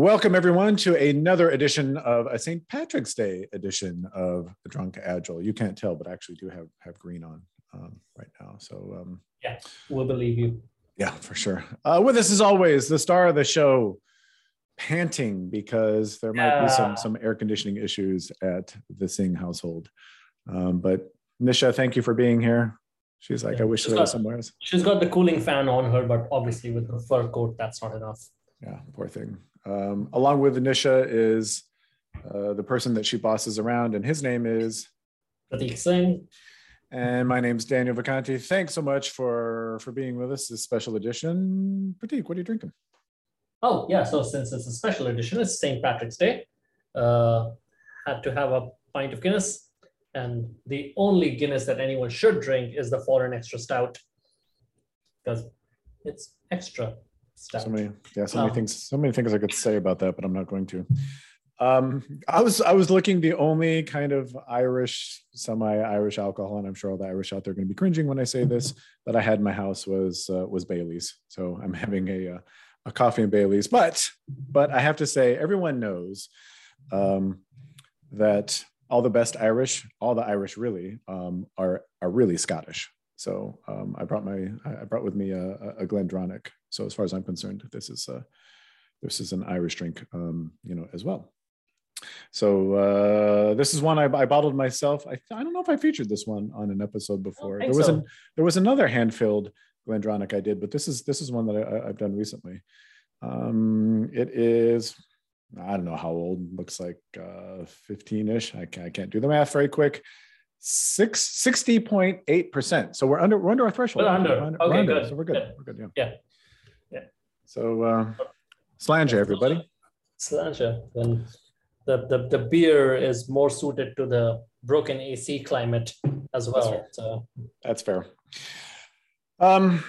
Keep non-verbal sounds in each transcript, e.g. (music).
Welcome, everyone, to another edition of a St. Patrick's Day edition of the Drunk Agile. You can't tell, but I actually do have, have green on um, right now. So, um, yeah, we'll believe you. Yeah, for sure. Uh, with us, as always, the star of the show, panting because there might yeah. be some, some air conditioning issues at the Singh household. Um, but Nisha, thank you for being here. She's like, yeah. I wish she's there was somewhere else. She's got the cooling fan on her, but obviously with her fur coat, that's not enough. Yeah, poor thing. Um, along with Anisha is uh, the person that she bosses around, and his name is Prateek Singh. And my name is Daniel Vacanti. Thanks so much for for being with us. This special edition. Prateek, what are you drinking? Oh yeah, so since it's a special edition, it's St. Patrick's Day. Uh, had to have a pint of Guinness, and the only Guinness that anyone should drink is the foreign extra stout because it's extra stuff. So many, yeah, so many um, things, so many things I could say about that, but I'm not going to. Um, I was I was looking the only kind of Irish, semi-Irish alcohol, and I'm sure all the Irish out there are going to be cringing when I say this, (laughs) that I had in my house was uh, was Bailey's. So I'm having a uh, a coffee and Bailey's, but but I have to say everyone knows um, that all the best Irish, all the Irish really um, are are really Scottish. So um, I brought my I brought with me a, a GlenDronach. So as far as I'm concerned, this is a this is an Irish drink, um, you know, as well. So uh, this is one I, I bottled myself. I, I don't know if I featured this one on an episode before. There was so. an, there was another hand filled GlenDronach I did, but this is this is one that I, have done recently. Um, it is I don't know how old. Looks like uh, 15ish. I, I can't do the math very quick six, 60.8%. So we're under, we're under our threshold. We're under. We're under, okay, we're under, good. So we're good. Yeah. We're good. Yeah. Yeah. yeah. So, uh, Sláinte, everybody. Sláinte. Then the, the, the beer is more suited to the broken AC climate as well. That's so that's fair. Um,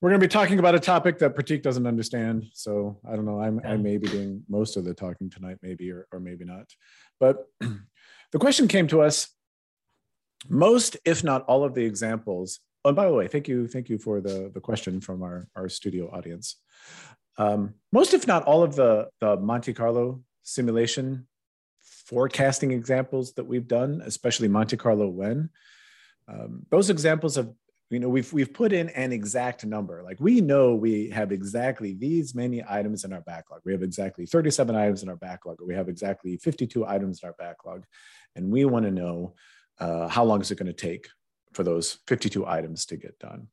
we're going to be talking about a topic that Prateek doesn't understand. So I don't know. I'm, I may be doing most of the talking tonight, maybe, or, or maybe not. But (clears throat) the question came to us most, if not all of the examples, oh, and by the way, thank you, thank you for the, the question from our, our studio audience. Um, most, if not all of the, the Monte Carlo simulation forecasting examples that we've done, especially Monte Carlo when, um, those examples have, you know, we've, we've put in an exact number. Like we know we have exactly these many items in our backlog. We have exactly 37 items in our backlog, or we have exactly 52 items in our backlog. And we want to know uh, how long is it going to take for those 52 items to get done?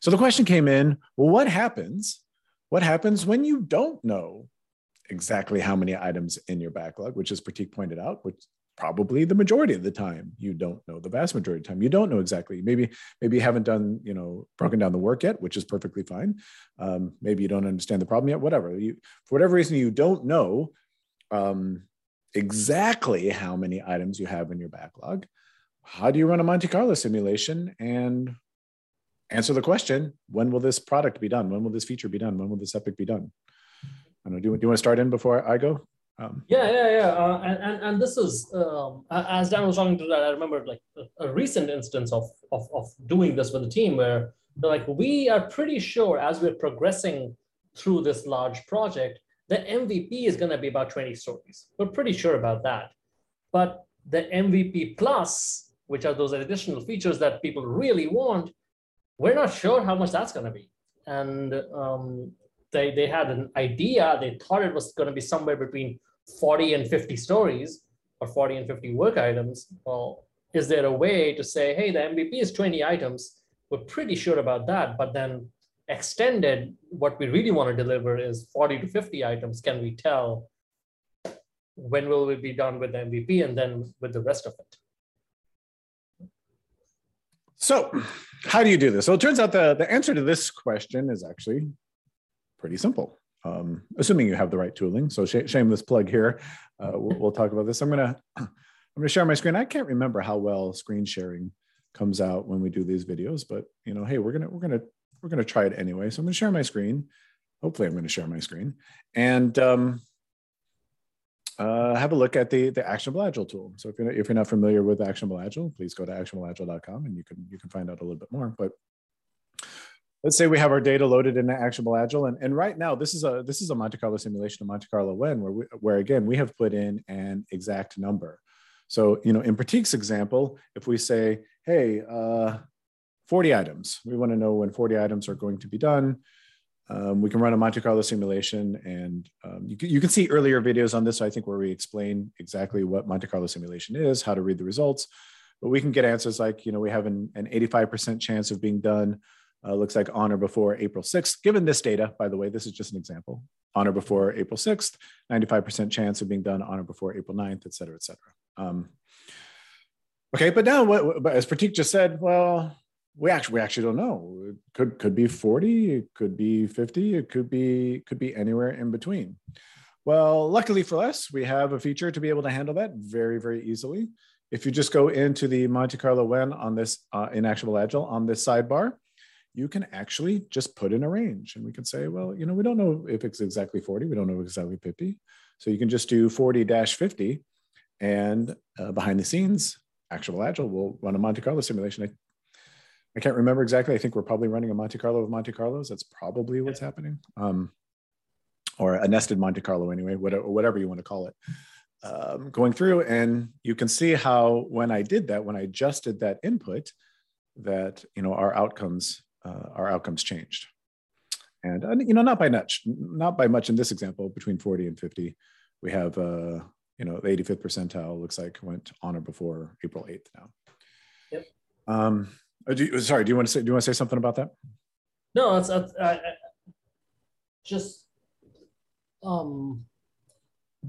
So the question came in, well, what happens? What happens when you don't know exactly how many items in your backlog, which as Prateek pointed out, which probably the majority of the time you don't know the vast majority of the time you don't know exactly maybe maybe you haven't done you know broken down the work yet which is perfectly fine um, maybe you don't understand the problem yet whatever you for whatever reason you don't know um, exactly how many items you have in your backlog how do you run a Monte Carlo simulation and answer the question, when will this product be done? When will this feature be done? When will this epic be done? I don't know, do, you, do you want to start in before I go? Um, yeah, yeah, yeah. Uh, and, and, and this is, um, as Dan was talking to that, I remember like a, a, recent instance of, of, of doing this with the team where they're like, we are pretty sure as we're progressing through this large project, the MVP is going to be about 20 stories. We're pretty sure about that. But the MVP plus which are those additional features that people really want, we're not sure how much that's going to be. And um, they, they had an idea, they thought it was going to be somewhere between 40 and 50 stories or 40 and 50 work items. Well, is there a way to say, hey, the MVP is 20 items? We're pretty sure about that, but then extended, what we really want to deliver is 40 to 50 items. Can we tell when will we be done with the MVP and then with the rest of it? So, how do you do this? So, it turns out the, the answer to this question is actually pretty simple, um, assuming you have the right tooling. So, sh- shameless plug here. Uh, we'll, we'll, talk about this. I'm gonna (clears throat) I'm gonna share my screen. I can't remember how well screen sharing comes out when we do these videos, but you know, hey, we're gonna we're gonna we're gonna try it anyway. So, I'm gonna share my screen. Hopefully, I'm gonna share my screen, and um, uh, have a look at the, the Actionable Agile tool. So if you're, if you're not familiar with Actionable Agile, please go to actionableagile.com and you can, you can find out a little bit more. But let's say we have our data loaded in Actionable Agile, and, and right now this is a this is a Monte Carlo simulation of Monte Carlo when where we, where again we have put in an exact number. So you know, in Prateek's example, if we say, hey, uh, 40 items, we want to know when 40 items are going to be done. Um, we can run a Monte Carlo simulation, and um, you, can, you can see earlier videos on this. I think where we explain exactly what Monte Carlo simulation is, how to read the results. But we can get answers like, you know, we have an, an 85% chance of being done uh, looks like on or before April 6th. Given this data, by the way, this is just an example. On or before April 6th, 95% chance of being done on or before April 9th, et cetera, et cetera. Um, okay, but now, what, as Prateek just said, well, we actually we actually don't know. It could could be 40, it could be 50, it could be could be anywhere in between. Well, luckily for us, we have a feature to be able to handle that very very easily. If you just go into the Monte Carlo when on this uh, in Actionable Agile on this sidebar, you can actually just put in a range and we can say, well, you know, we don't know if it's exactly 40, we don't know exactly 50. So you can just do 40 50 and uh, behind the scenes, Actionable Agile will run a Monte Carlo simulation. I, can't remember exactly. I think we're probably running a Monte Carlo of Monte Carlos. That's probably what's happening. Um, or a nested Monte Carlo anyway, whatever, whatever you want to call it. Um, going through and you can see how when I did that, when I adjusted that input, that you know our outcomes uh, our outcomes changed. And, uh, you know, not by much, not by much in this example, between 40 and 50, we have, uh, you know, the 85th percentile looks like went on or before April 8th now. Yep. Um, do sorry, do you want to say, do you want to say something about that? No, it's uh, just, um,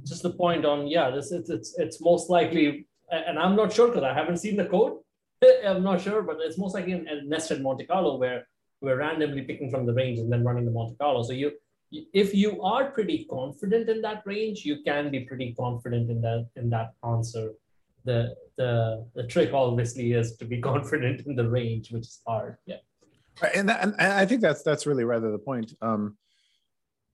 just the point on, yeah, this it's, it's, it's most likely, and I'm not sure because I haven't seen the code, (laughs) I'm not sure, but it's most likely a nested Monte Carlo where we're randomly picking from the range and then running the Monte Carlo. So you, if you are pretty confident in that range, you can be pretty confident in that in that answer. The the the trick obviously is to be (laughs) confident in the range, which is hard. Yeah. And, that, and I think that's that's really rather the point. Um,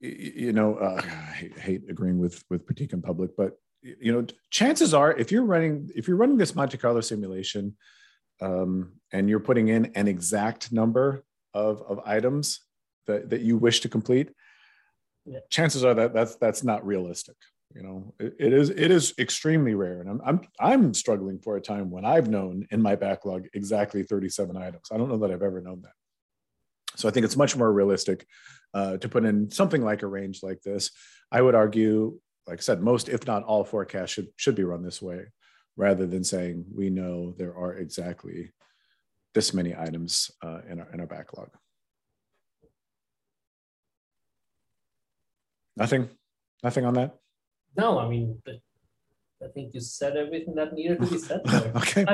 you, know, uh, (sighs) I hate, agreeing with with Prateek in public, but you know, chances are if you're running if you're running this Monte Carlo simulation um, and you're putting in an exact number of, of items that, that you wish to complete, yeah. chances are that that's that's not realistic. You know, it, it is it is extremely rare, and I'm I'm I'm struggling for a time when I've known in my backlog exactly 37 items. I don't know that I've ever known that. So I think it's much more realistic uh, to put in something like a range like this. I would argue, like I said, most if not all forecasts should should be run this way rather than saying we know there are exactly this many items uh, in, our, in our backlog. Nothing, nothing on that? No, I mean, I think you said everything that needed to be (laughs) said. okay.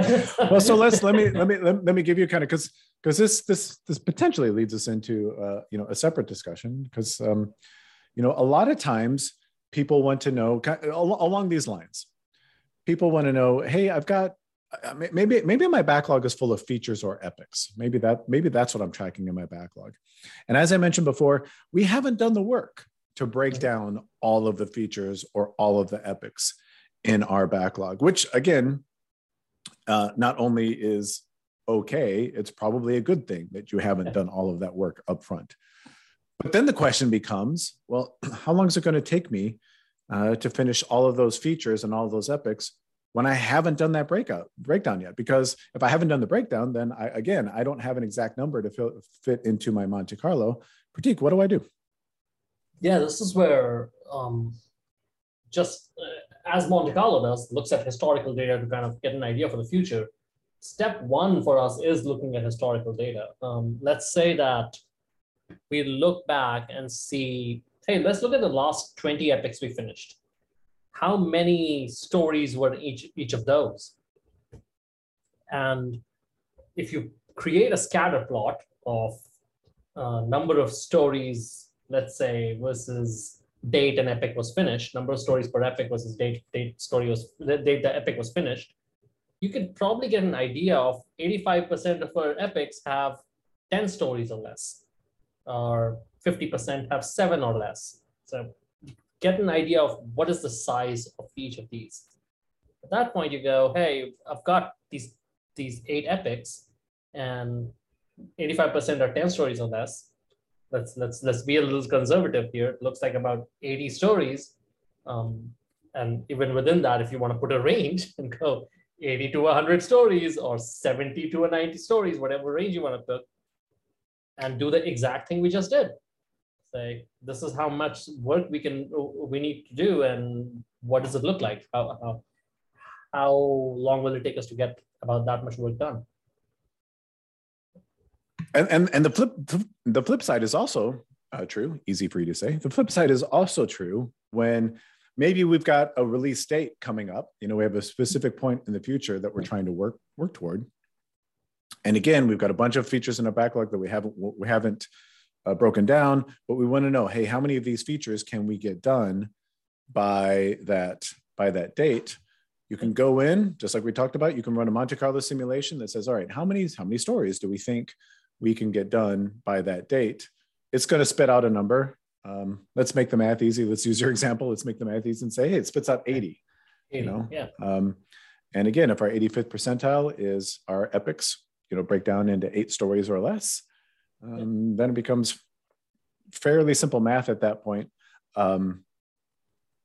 well, so let's let me let me let, me give you kind of because because this this this potentially leads us into uh, you know a separate discussion because um, you know a lot of times people want to know along these lines people want to know, hey, I've got uh, maybe maybe my backlog is full of features or epics. Maybe that maybe that's what I'm tracking in my backlog. And as I mentioned before, we haven't done the work to break down all of the features or all of the epics in our backlog, which again, uh, not only is okay, it's probably a good thing that you haven't done all of that work up front. But then the question becomes, well, (clears throat) how long is it going to take me uh, to finish all of those features and all of those epics when I haven't done that breakout breakdown yet. Because if I haven't done the breakdown, then I, again, I don't have an exact number to fit, fit into my Monte Carlo. Prateek, what do I do? Yeah, this is where um, just uh, as Monte Carlo does, looks at historical data to kind of get an idea for the future. Step one for us is looking at historical data. Um, let's say that we look back and see hey, let's look at the last 20 epics we finished. How many stories were each, each of those? And if you create a scatter plot of uh, number of stories, let's say, versus date an epic was finished, number of stories per epic versus date, date story was, the date the epic was finished, you can probably get an idea of 85% of our epics have 10 stories or less, or 50% have seven or less. So get an idea of what is the size of each of these. At that point, you go, hey, I've got these, these eight epics, and 85% are 10 stories or less. Let's let's let's be a little conservative here. It looks like about 80 stories. Um, and even within that, if you want to put a range (laughs) and go 80 to 100 stories or 70 to 90 stories, whatever range you want to put, and do the exact thing we just did. Say, this is how much work we can we need to do, and what does it look like? How, how, how long will it take us to get about that much work done? And and, and the flip the flip side is also uh, true. Easy for you to say. The flip side is also true when maybe we've got a release date coming up. You know, we have a specific point in the future that we're trying to work work toward. And again, we've got a bunch of features in our backlog that we haven't we haven't uh, broken down, but we want to know, hey, how many of these features can we get done by that by that date? You can go in, just like we talked about. You can run a Monte Carlo simulation that says, all right, how many how many stories do we think we can get done by that date? It's going to spit out a number um, let's make the math easy. Let's use your (laughs) example. Let's make the math easy and say, hey, it spits out 80. 80 you know, yeah. Um, and again, if our 85th percentile is our epics, you know, break down into eight stories or less, um, yeah. then it becomes fairly simple math at that point um,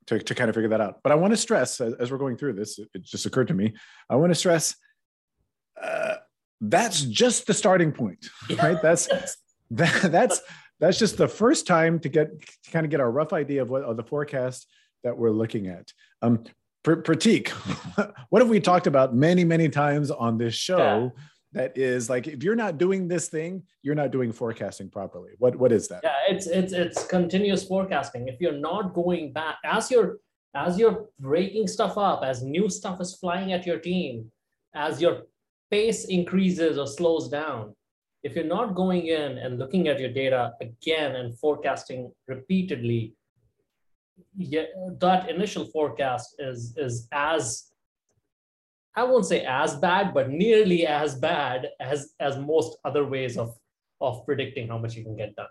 to, to kind of figure that out. But I want to stress, as, as we're going through this, it just occurred to me, I want to stress uh, that's just the starting point, right? That's (laughs) that, that's that's just the first time to get to kind of get a rough idea of what of the forecast that we're looking at. Um, Prateek, (laughs) what have we talked about many, many times on this show? Yeah. That is like if you're not doing this thing, you're not doing forecasting properly. What what is that? Yeah, it's it's it's continuous forecasting. If you're not going back as you're as you're breaking stuff up, as new stuff is flying at your team, as your pace increases or slows down, if you're not going in and looking at your data again and forecasting repeatedly, yeah, that initial forecast is is as I won't say as bad, but nearly as bad as as most other ways of of predicting how much you can get done.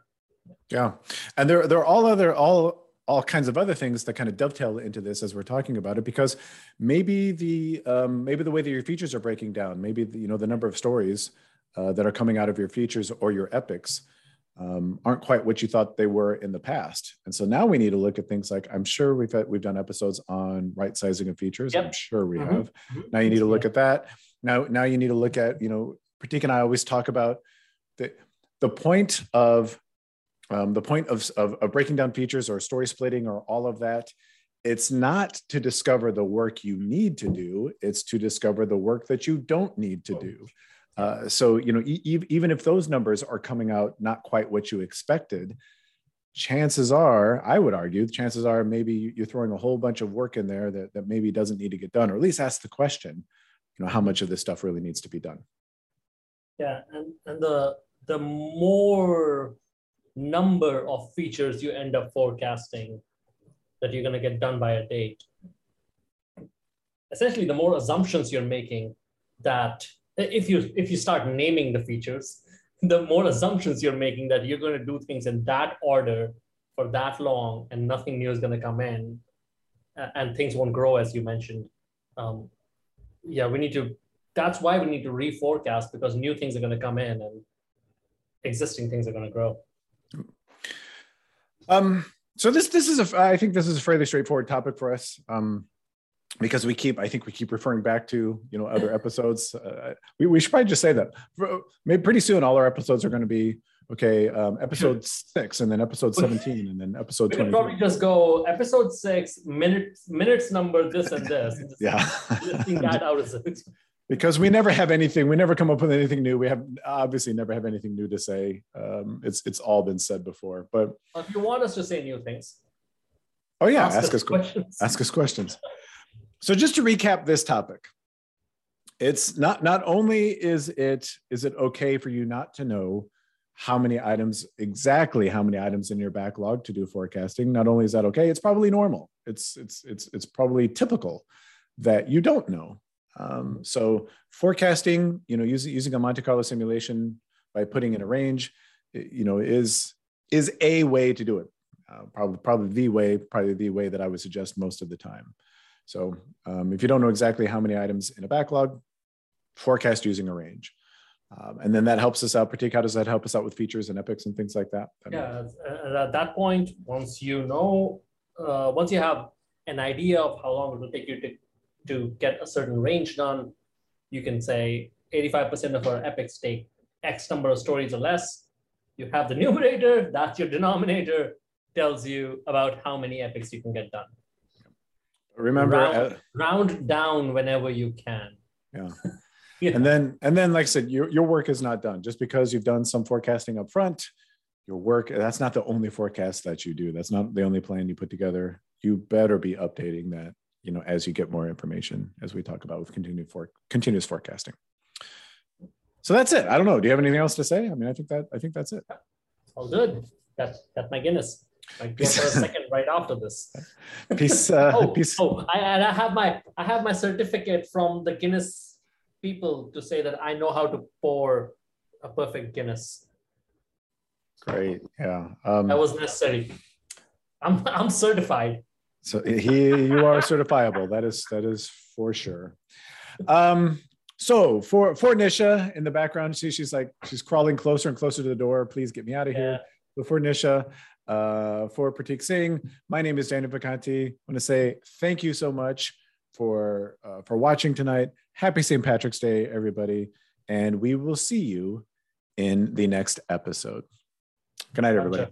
Yeah, and there there are all other all all kinds of other things that kind of dovetail into this as we're talking about it because maybe the um, maybe the way that your features are breaking down, maybe the, you know the number of stories uh, that are coming out of your features or your epics um, aren't quite what you thought they were in the past. And so now we need to look at things like I'm sure we've had, we've done episodes on right sizing of features. Yep. I'm sure we mm-hmm. have. Mm-hmm. Now you need to look at that. Now now you need to look at you know Prateek and I always talk about the the point of um, the point of, of, of breaking down features or story splitting or all of that it's not to discover the work you need to do it's to discover the work that you don't need to do uh, so you know, e- even if those numbers are coming out not quite what you expected, chances are, I would argue, chances are maybe you're throwing a whole bunch of work in there that, that maybe doesn't need to get done, or at least ask the question, you know, how much of this stuff really needs to be done. Yeah, and, and the the more number of features you end up forecasting that you're going to get done by a date, essentially, the more assumptions you're making that if you if you start naming the features, the more assumptions you're making that you're going to do things in that order for that long and nothing new is going to come in and things won't grow as you mentioned. Um, yeah we need to that's why we need to reforecast because new things are going to come in and existing things are going to grow um, so this this is a i think this is a fairly straightforward topic for us um, because we keep i think we keep referring back to you know other episodes. Uh, we, we should probably just say that maybe pretty soon all our episodes are going to be okay um, episode six and then episode 17 and then episode 20 probably just go episode six minutes minutes number this and this yeah. (laughs) listing that out as because we never have anything we never come up with anything new. We have obviously never have anything new to say. Um, it's it's all been said before but if you want us to say new things oh yeah ask, ask us questions. ask us questions. So just to recap this topic, it's not not only is it is it okay for you not to know how many items exactly how many items in your backlog to do forecasting not only is that okay it's probably normal. It's it's it's it's probably typical that you don't know um, so forecasting you know using using a monte carlo simulation by putting in a range you know is is a way to do it uh, probably probably the way probably the way that i would suggest most of the time so um, if you don't know exactly how many items in a backlog, forecast using a range. Um, and then that helps us out. Prateek, how does that help us out with features and epics and things like that? Yeah, and at that point, once you know, uh, once you have an idea of how long it will take you to, to get a certain range done, you can say 85% of our epics take X number of stories or less. You have the (laughs) numerator, that's your denominator, tells you about how many epics you can get done. Remember, round, uh, round down whenever you can. Yeah. (laughs) Yeah. And then, and then, like I said, your, your work is not done just because you've done some forecasting up front. Your work, that's not the only forecast that you do. That's not the only plan you put together. You better be updating that, you know, as you get more information, as we talk about with continued for continuous forecasting. So that's it. I don't know. Do you have anything else to say? I mean, I think that I think that's it. All good. That's that's my Guinness. Go for a second right after this. (laughs) Peace. Uh, oh, peace. oh, I, and I have my I have my certificate from the Guinness people to say that I know how to pour a perfect Guinness. Great. Yeah. Um, That was necessary. I'm I'm certified. So he, you are certifiable. That is that is for sure. Um, so for for Nisha in the background, see she's like she's crawling closer and closer to the door. Please get me out of here. So for Nisha, uh, for Prateek Singh, my name is Daniel Vacanti. I want to say thank you so much for uh, for watching tonight. Happy St. Patrick's Day, everybody, and we will see you in the next episode. Good night, everybody.